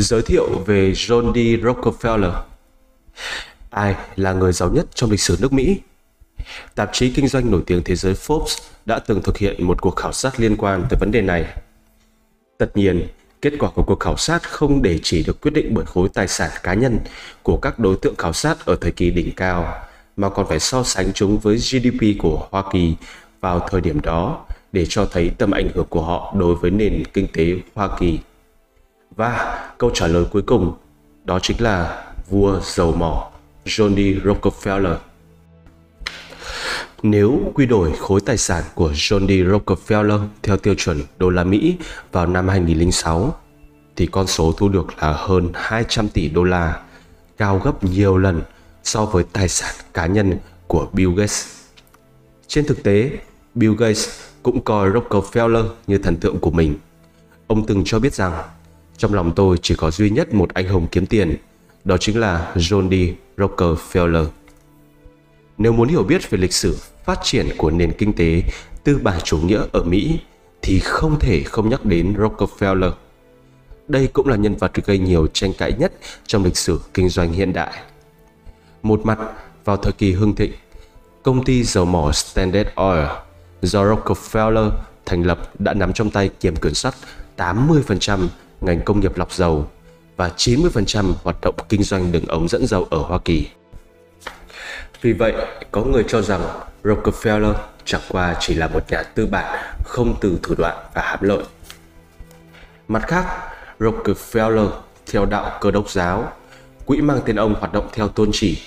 Giới thiệu về John D. Rockefeller Ai là người giàu nhất trong lịch sử nước Mỹ? Tạp chí kinh doanh nổi tiếng thế giới Forbes đã từng thực hiện một cuộc khảo sát liên quan tới vấn đề này. Tất nhiên, kết quả của cuộc khảo sát không để chỉ được quyết định bởi khối tài sản cá nhân của các đối tượng khảo sát ở thời kỳ đỉnh cao, mà còn phải so sánh chúng với GDP của Hoa Kỳ vào thời điểm đó để cho thấy tầm ảnh hưởng của họ đối với nền kinh tế Hoa Kỳ. Và câu trả lời cuối cùng đó chính là vua dầu mỏ johnny Rockefeller. Nếu quy đổi khối tài sản của johnny Rockefeller theo tiêu chuẩn đô la Mỹ vào năm 2006 thì con số thu được là hơn 200 tỷ đô la, cao gấp nhiều lần so với tài sản cá nhân của Bill Gates. Trên thực tế, Bill Gates cũng coi Rockefeller như thần tượng của mình. Ông từng cho biết rằng, trong lòng tôi chỉ có duy nhất một anh hùng kiếm tiền, đó chính là John D. Rockefeller. Nếu muốn hiểu biết về lịch sử phát triển của nền kinh tế tư bản chủ nghĩa ở Mỹ thì không thể không nhắc đến Rockefeller. Đây cũng là nhân vật gây nhiều tranh cãi nhất trong lịch sử kinh doanh hiện đại. Một mặt, vào thời kỳ hưng thịnh, công ty dầu mỏ Standard Oil do Rockefeller thành lập đã nắm trong tay kiểm kiểm soát 80% ngành công nghiệp lọc dầu và 90% hoạt động kinh doanh đường ống dẫn dầu ở Hoa Kỳ. Vì vậy, có người cho rằng Rockefeller chẳng qua chỉ là một nhà tư bản không từ thủ đoạn và hám lợi. Mặt khác, Rockefeller theo đạo cơ đốc giáo, quỹ mang tên ông hoạt động theo tôn chỉ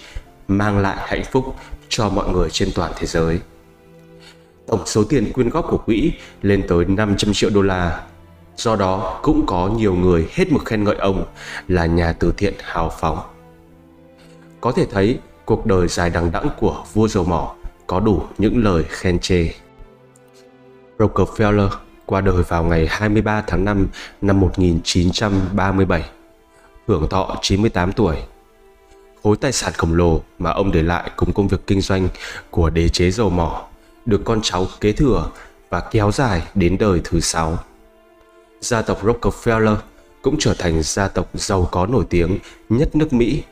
mang lại hạnh phúc cho mọi người trên toàn thế giới. Tổng số tiền quyên góp của quỹ lên tới 500 triệu đô la. Do đó cũng có nhiều người hết mực khen ngợi ông là nhà từ thiện hào phóng. Có thể thấy cuộc đời dài đằng đẵng của vua dầu mỏ có đủ những lời khen chê. Rockefeller qua đời vào ngày 23 tháng 5 năm 1937, hưởng thọ 98 tuổi. Khối tài sản khổng lồ mà ông để lại cùng công việc kinh doanh của đế chế dầu mỏ được con cháu kế thừa và kéo dài đến đời thứ sáu. Gia tộc Rockefeller cũng trở thành gia tộc giàu có nổi tiếng nhất nước Mỹ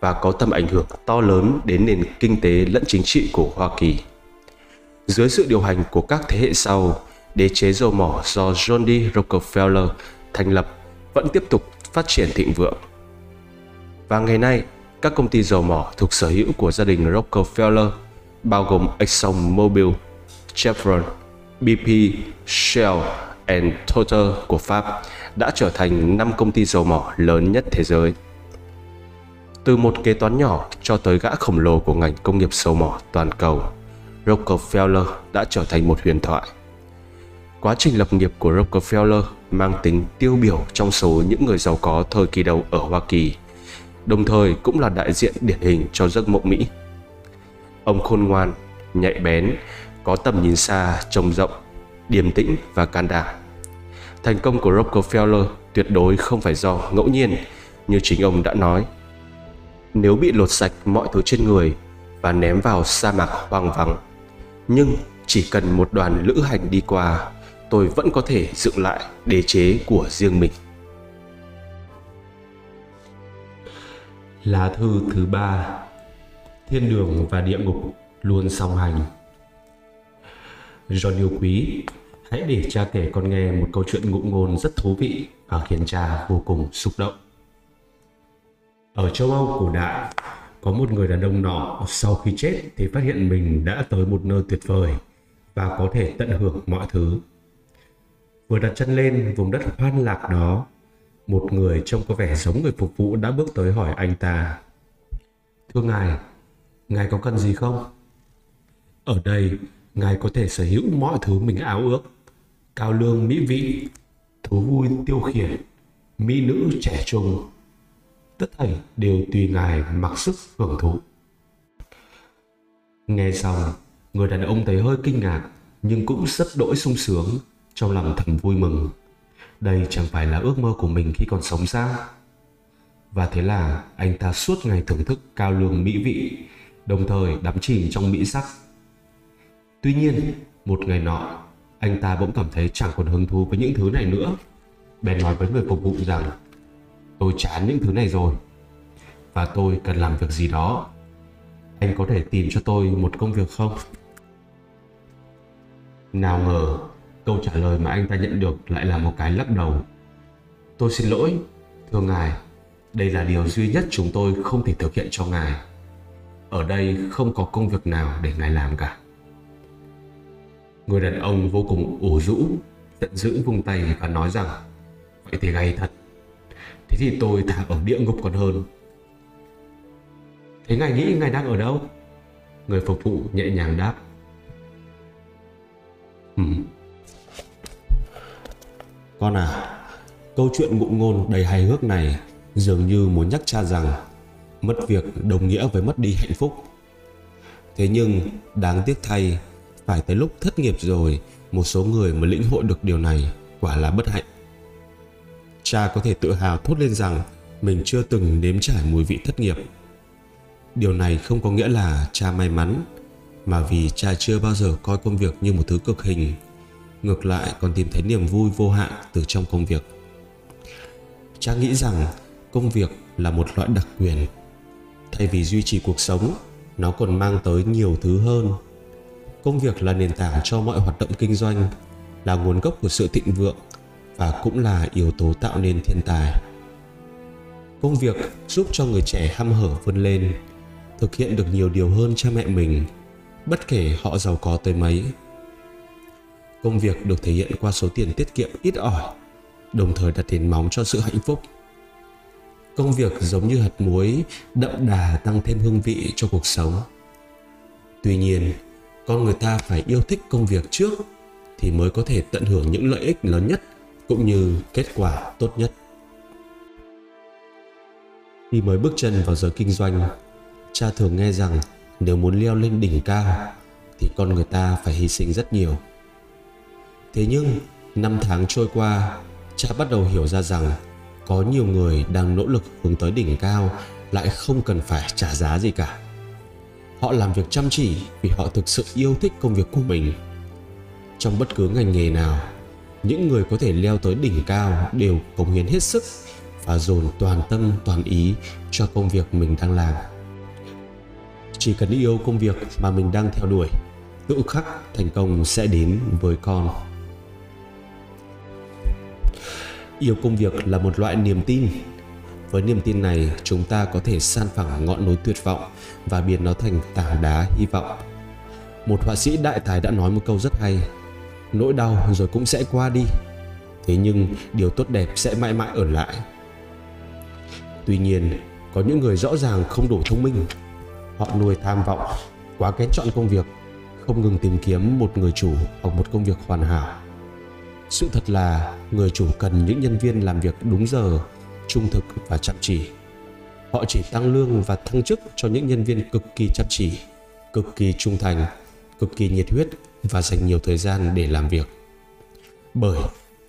và có tầm ảnh hưởng to lớn đến nền kinh tế lẫn chính trị của Hoa Kỳ. Dưới sự điều hành của các thế hệ sau, đế chế dầu mỏ do John D. Rockefeller thành lập vẫn tiếp tục phát triển thịnh vượng. Và ngày nay, các công ty dầu mỏ thuộc sở hữu của gia đình Rockefeller bao gồm ExxonMobil, Chevron, BP, Shell and Total của Pháp đã trở thành 5 công ty dầu mỏ lớn nhất thế giới. Từ một kế toán nhỏ cho tới gã khổng lồ của ngành công nghiệp dầu mỏ toàn cầu, Rockefeller đã trở thành một huyền thoại. Quá trình lập nghiệp của Rockefeller mang tính tiêu biểu trong số những người giàu có thời kỳ đầu ở Hoa Kỳ, đồng thời cũng là đại diện điển hình cho giấc mộng Mỹ. Ông khôn ngoan, nhạy bén, có tầm nhìn xa, trông rộng, điềm tĩnh và can đảm. Thành công của Rockefeller tuyệt đối không phải do ngẫu nhiên, như chính ông đã nói. Nếu bị lột sạch mọi thứ trên người và ném vào sa mạc hoang vắng, nhưng chỉ cần một đoàn lữ hành đi qua, tôi vẫn có thể dựng lại đế chế của riêng mình. Lá thư thứ ba thiên đường và địa ngục luôn song hành. John yêu quý, hãy để cha kể con nghe một câu chuyện ngụ ngôn rất thú vị và khiến cha vô cùng xúc động. Ở châu Âu cổ đại, có một người đàn ông nọ sau khi chết thì phát hiện mình đã tới một nơi tuyệt vời và có thể tận hưởng mọi thứ. Vừa đặt chân lên vùng đất hoan lạc đó, một người trông có vẻ giống người phục vụ đã bước tới hỏi anh ta. Thưa ngài, Ngài có cần gì không? Ở đây, Ngài có thể sở hữu mọi thứ mình ao ước. Cao lương mỹ vị, thú vui tiêu khiển, mỹ nữ trẻ trung. Tất thảy đều tùy Ngài mặc sức hưởng thụ. Nghe xong, người đàn ông thấy hơi kinh ngạc nhưng cũng rất đỗi sung sướng trong lòng thầm vui mừng. Đây chẳng phải là ước mơ của mình khi còn sống sao? Và thế là anh ta suốt ngày thưởng thức cao lương mỹ vị đồng thời đắm chìm trong mỹ sắc. Tuy nhiên, một ngày nọ, anh ta bỗng cảm thấy chẳng còn hứng thú với những thứ này nữa. Bèn nói với người phục vụ rằng, tôi chán những thứ này rồi và tôi cần làm việc gì đó. Anh có thể tìm cho tôi một công việc không? Nào ngờ câu trả lời mà anh ta nhận được lại là một cái lắc đầu. Tôi xin lỗi thưa ngài đây là điều duy nhất chúng tôi không thể thực hiện cho ngài. Ở đây không có công việc nào để ngài làm cả người đàn ông vô cùng ủ rũ, giận dữ vung tay và nói rằng, vậy thì gay thật. Thế thì tôi thả ở địa ngục còn hơn. Thế ngài nghĩ ngài đang ở đâu? Người phục vụ nhẹ nhàng đáp. Ừ. con à câu chuyện ngụ ngôn đầy hài hước này dường như muốn nhắc cha rằng mất việc đồng nghĩa với mất đi hạnh phúc. Thế nhưng đáng tiếc thay phải tới lúc thất nghiệp rồi, một số người mới lĩnh hội được điều này, quả là bất hạnh. Cha có thể tự hào thốt lên rằng mình chưa từng nếm trải mùi vị thất nghiệp. Điều này không có nghĩa là cha may mắn, mà vì cha chưa bao giờ coi công việc như một thứ cực hình, ngược lại còn tìm thấy niềm vui vô hạn từ trong công việc. Cha nghĩ rằng công việc là một loại đặc quyền. Thay vì duy trì cuộc sống, nó còn mang tới nhiều thứ hơn công việc là nền tảng cho mọi hoạt động kinh doanh, là nguồn gốc của sự thịnh vượng và cũng là yếu tố tạo nên thiên tài. Công việc giúp cho người trẻ hăm hở vươn lên, thực hiện được nhiều điều hơn cha mẹ mình, bất kể họ giàu có tới mấy. Công việc được thể hiện qua số tiền tiết kiệm ít ỏi, đồng thời đặt tiền móng cho sự hạnh phúc. Công việc giống như hạt muối, đậm đà tăng thêm hương vị cho cuộc sống. Tuy nhiên con người ta phải yêu thích công việc trước thì mới có thể tận hưởng những lợi ích lớn nhất cũng như kết quả tốt nhất. Khi mới bước chân vào giới kinh doanh, cha thường nghe rằng nếu muốn leo lên đỉnh cao thì con người ta phải hy sinh rất nhiều. Thế nhưng, năm tháng trôi qua, cha bắt đầu hiểu ra rằng có nhiều người đang nỗ lực hướng tới đỉnh cao lại không cần phải trả giá gì cả họ làm việc chăm chỉ vì họ thực sự yêu thích công việc của mình. Trong bất cứ ngành nghề nào, những người có thể leo tới đỉnh cao đều cống hiến hết sức và dồn toàn tâm, toàn ý cho công việc mình đang làm. Chỉ cần yêu công việc mà mình đang theo đuổi, tự khắc thành công sẽ đến với con. Yêu công việc là một loại niềm tin với niềm tin này, chúng ta có thể san phẳng ngọn núi tuyệt vọng và biến nó thành tảng đá hy vọng. Một họa sĩ đại tài đã nói một câu rất hay, nỗi đau rồi cũng sẽ qua đi, thế nhưng điều tốt đẹp sẽ mãi mãi ở lại. Tuy nhiên, có những người rõ ràng không đủ thông minh. Họ nuôi tham vọng, quá kén chọn công việc, không ngừng tìm kiếm một người chủ hoặc một công việc hoàn hảo. Sự thật là, người chủ cần những nhân viên làm việc đúng giờ trung thực và chăm chỉ. Họ chỉ tăng lương và thăng chức cho những nhân viên cực kỳ chăm chỉ, cực kỳ trung thành, cực kỳ nhiệt huyết và dành nhiều thời gian để làm việc. Bởi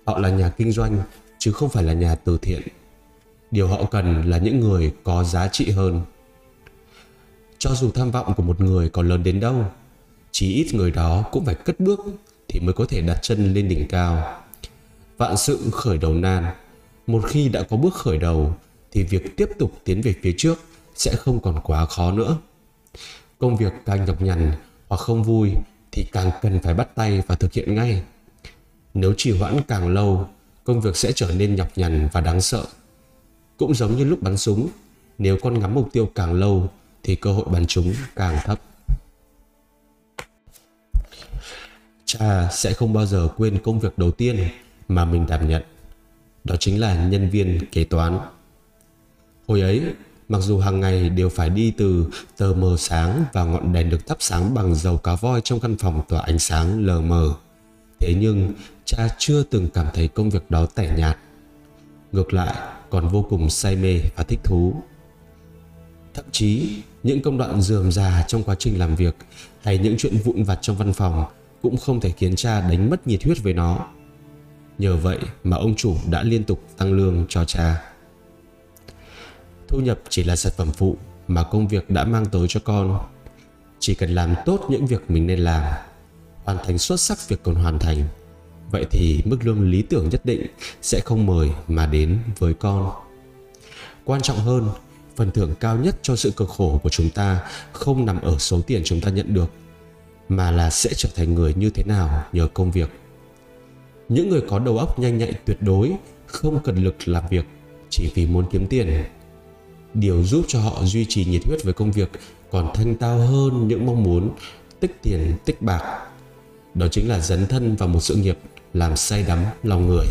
họ là nhà kinh doanh, chứ không phải là nhà từ thiện. Điều họ cần là những người có giá trị hơn. Cho dù tham vọng của một người có lớn đến đâu, chỉ ít người đó cũng phải cất bước thì mới có thể đặt chân lên đỉnh cao. Vạn sự khởi đầu nan một khi đã có bước khởi đầu, thì việc tiếp tục tiến về phía trước sẽ không còn quá khó nữa. Công việc càng nhọc nhằn hoặc không vui thì càng cần phải bắt tay và thực hiện ngay. Nếu trì hoãn càng lâu, công việc sẽ trở nên nhọc nhằn và đáng sợ. Cũng giống như lúc bắn súng, nếu con ngắm mục tiêu càng lâu thì cơ hội bắn trúng càng thấp. Cha sẽ không bao giờ quên công việc đầu tiên mà mình đảm nhận đó chính là nhân viên kế toán. Hồi ấy, mặc dù hàng ngày đều phải đi từ tờ mờ sáng và ngọn đèn được thắp sáng bằng dầu cá voi trong căn phòng tỏa ánh sáng lờ mờ. Thế nhưng, cha chưa từng cảm thấy công việc đó tẻ nhạt. Ngược lại, còn vô cùng say mê và thích thú. Thậm chí, những công đoạn dườm già trong quá trình làm việc hay những chuyện vụn vặt trong văn phòng cũng không thể khiến cha đánh mất nhiệt huyết với nó nhờ vậy mà ông chủ đã liên tục tăng lương cho cha. Thu nhập chỉ là sản phẩm phụ mà công việc đã mang tới cho con. Chỉ cần làm tốt những việc mình nên làm, hoàn thành xuất sắc việc còn hoàn thành, vậy thì mức lương lý tưởng nhất định sẽ không mời mà đến với con. Quan trọng hơn, phần thưởng cao nhất cho sự cực khổ của chúng ta không nằm ở số tiền chúng ta nhận được, mà là sẽ trở thành người như thế nào nhờ công việc những người có đầu óc nhanh nhạy tuyệt đối, không cần lực làm việc, chỉ vì muốn kiếm tiền. Điều giúp cho họ duy trì nhiệt huyết với công việc còn thanh tao hơn những mong muốn, tích tiền, tích bạc. Đó chính là dấn thân vào một sự nghiệp làm say đắm lòng người.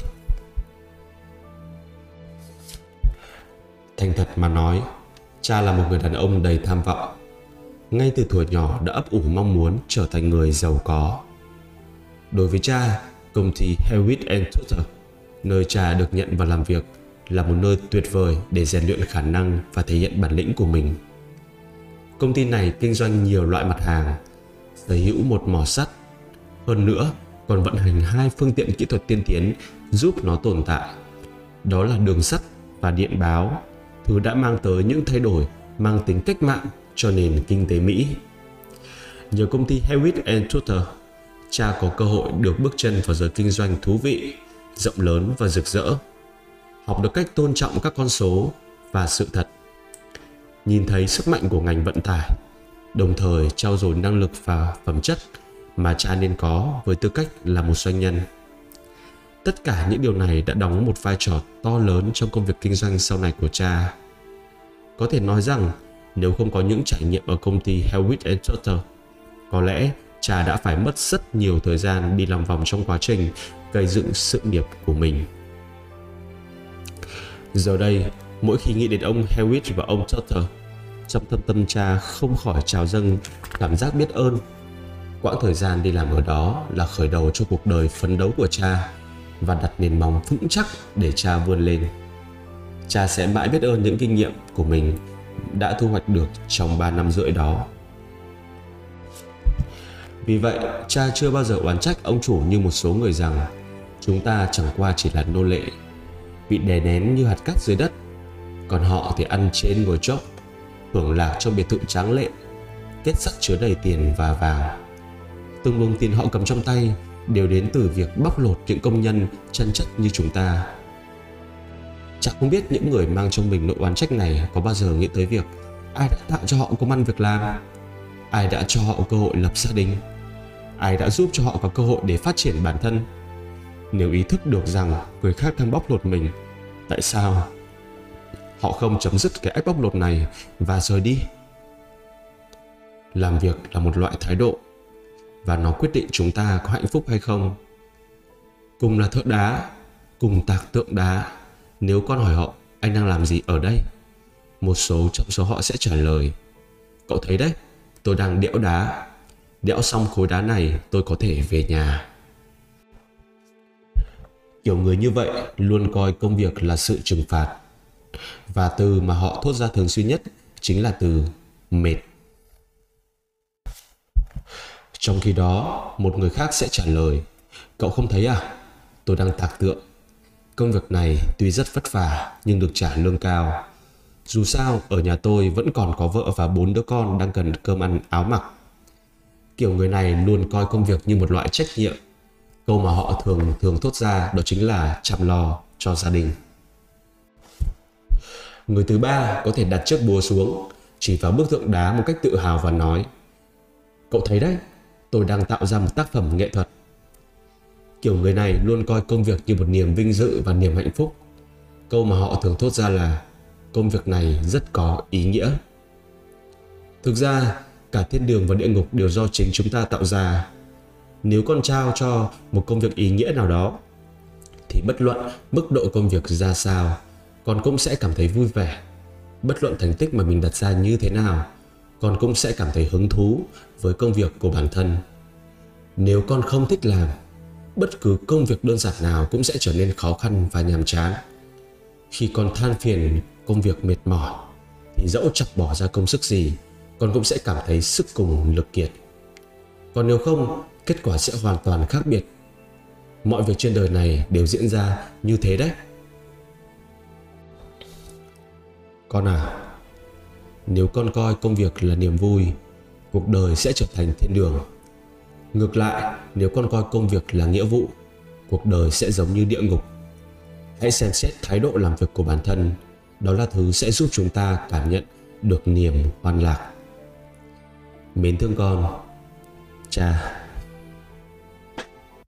Thành thật mà nói, cha là một người đàn ông đầy tham vọng. Ngay từ tuổi nhỏ đã ấp ủ mong muốn trở thành người giàu có. Đối với cha công ty Hewitt and Tutor nơi cha được nhận vào làm việc là một nơi tuyệt vời để rèn luyện khả năng và thể hiện bản lĩnh của mình công ty này kinh doanh nhiều loại mặt hàng sở hữu một mỏ sắt hơn nữa còn vận hành hai phương tiện kỹ thuật tiên tiến giúp nó tồn tại đó là đường sắt và điện báo thứ đã mang tới những thay đổi mang tính cách mạng cho nền kinh tế Mỹ. Nhờ công ty Hewitt and Tutor, cha có cơ hội được bước chân vào giới kinh doanh thú vị, rộng lớn và rực rỡ. Học được cách tôn trọng các con số và sự thật. Nhìn thấy sức mạnh của ngành vận tải, đồng thời trao dồi năng lực và phẩm chất mà cha nên có với tư cách là một doanh nhân. Tất cả những điều này đã đóng một vai trò to lớn trong công việc kinh doanh sau này của cha. Có thể nói rằng nếu không có những trải nghiệm ở công ty Hewitt Total, có lẽ cha đã phải mất rất nhiều thời gian đi làm vòng trong quá trình gây dựng sự nghiệp của mình. Giờ đây, mỗi khi nghĩ đến ông Hewitt và ông Tutter, trong thâm tâm cha không khỏi trào dâng cảm giác biết ơn. Quãng thời gian đi làm ở đó là khởi đầu cho cuộc đời phấn đấu của cha và đặt nền móng vững chắc để cha vươn lên. Cha sẽ mãi biết ơn những kinh nghiệm của mình đã thu hoạch được trong 3 năm rưỡi đó. Vì vậy, cha chưa bao giờ oán trách ông chủ như một số người rằng chúng ta chẳng qua chỉ là nô lệ, bị đè nén như hạt cát dưới đất, còn họ thì ăn trên ngồi chốc, hưởng lạc trong biệt thự tráng lệ, kết sắt chứa đầy tiền và vàng. Từng luồng tiền họ cầm trong tay đều đến từ việc bóc lột những công nhân chân chất như chúng ta. Chẳng không biết những người mang trong mình nỗi oán trách này có bao giờ nghĩ tới việc ai đã tạo cho họ công ăn việc làm, ai đã cho họ cơ hội lập gia đình, ai đã giúp cho họ có cơ hội để phát triển bản thân. Nếu ý thức được rằng người khác đang bóc lột mình, tại sao họ không chấm dứt cái ách bóc lột này và rời đi? Làm việc là một loại thái độ và nó quyết định chúng ta có hạnh phúc hay không. Cùng là thợ đá, cùng tạc tượng đá nếu con hỏi họ anh đang làm gì ở đây một số trong số họ sẽ trả lời cậu thấy đấy tôi đang đẽo đá đẽo xong khối đá này tôi có thể về nhà. Kiểu người như vậy luôn coi công việc là sự trừng phạt. Và từ mà họ thốt ra thường xuyên nhất chính là từ mệt. Trong khi đó một người khác sẽ trả lời cậu không thấy à? Tôi đang tạc tượng. Công việc này tuy rất vất vả nhưng được trả lương cao. Dù sao, ở nhà tôi vẫn còn có vợ và bốn đứa con đang cần cơm ăn áo mặc. Kiểu người này luôn coi công việc như một loại trách nhiệm. Câu mà họ thường thường thốt ra đó chính là chăm lo cho gia đình. Người thứ ba có thể đặt chiếc búa xuống, chỉ vào bức tượng đá một cách tự hào và nói Cậu thấy đấy, tôi đang tạo ra một tác phẩm nghệ thuật Kiểu người này luôn coi công việc như một niềm vinh dự và niềm hạnh phúc. Câu mà họ thường thốt ra là công việc này rất có ý nghĩa. Thực ra, cả thiên đường và địa ngục đều do chính chúng ta tạo ra. Nếu con trao cho một công việc ý nghĩa nào đó, thì bất luận mức độ công việc ra sao, con cũng sẽ cảm thấy vui vẻ. Bất luận thành tích mà mình đặt ra như thế nào, con cũng sẽ cảm thấy hứng thú với công việc của bản thân. Nếu con không thích làm bất cứ công việc đơn giản nào cũng sẽ trở nên khó khăn và nhàm chán khi con than phiền công việc mệt mỏi thì dẫu chặt bỏ ra công sức gì con cũng sẽ cảm thấy sức cùng lực kiệt còn nếu không kết quả sẽ hoàn toàn khác biệt mọi việc trên đời này đều diễn ra như thế đấy con à nếu con coi công việc là niềm vui cuộc đời sẽ trở thành thiên đường Ngược lại, nếu con coi công việc là nghĩa vụ, cuộc đời sẽ giống như địa ngục. Hãy xem xét thái độ làm việc của bản thân. đó là thứ sẽ giúp chúng ta cảm nhận được niềm hoan lạc mến thương con. Cha.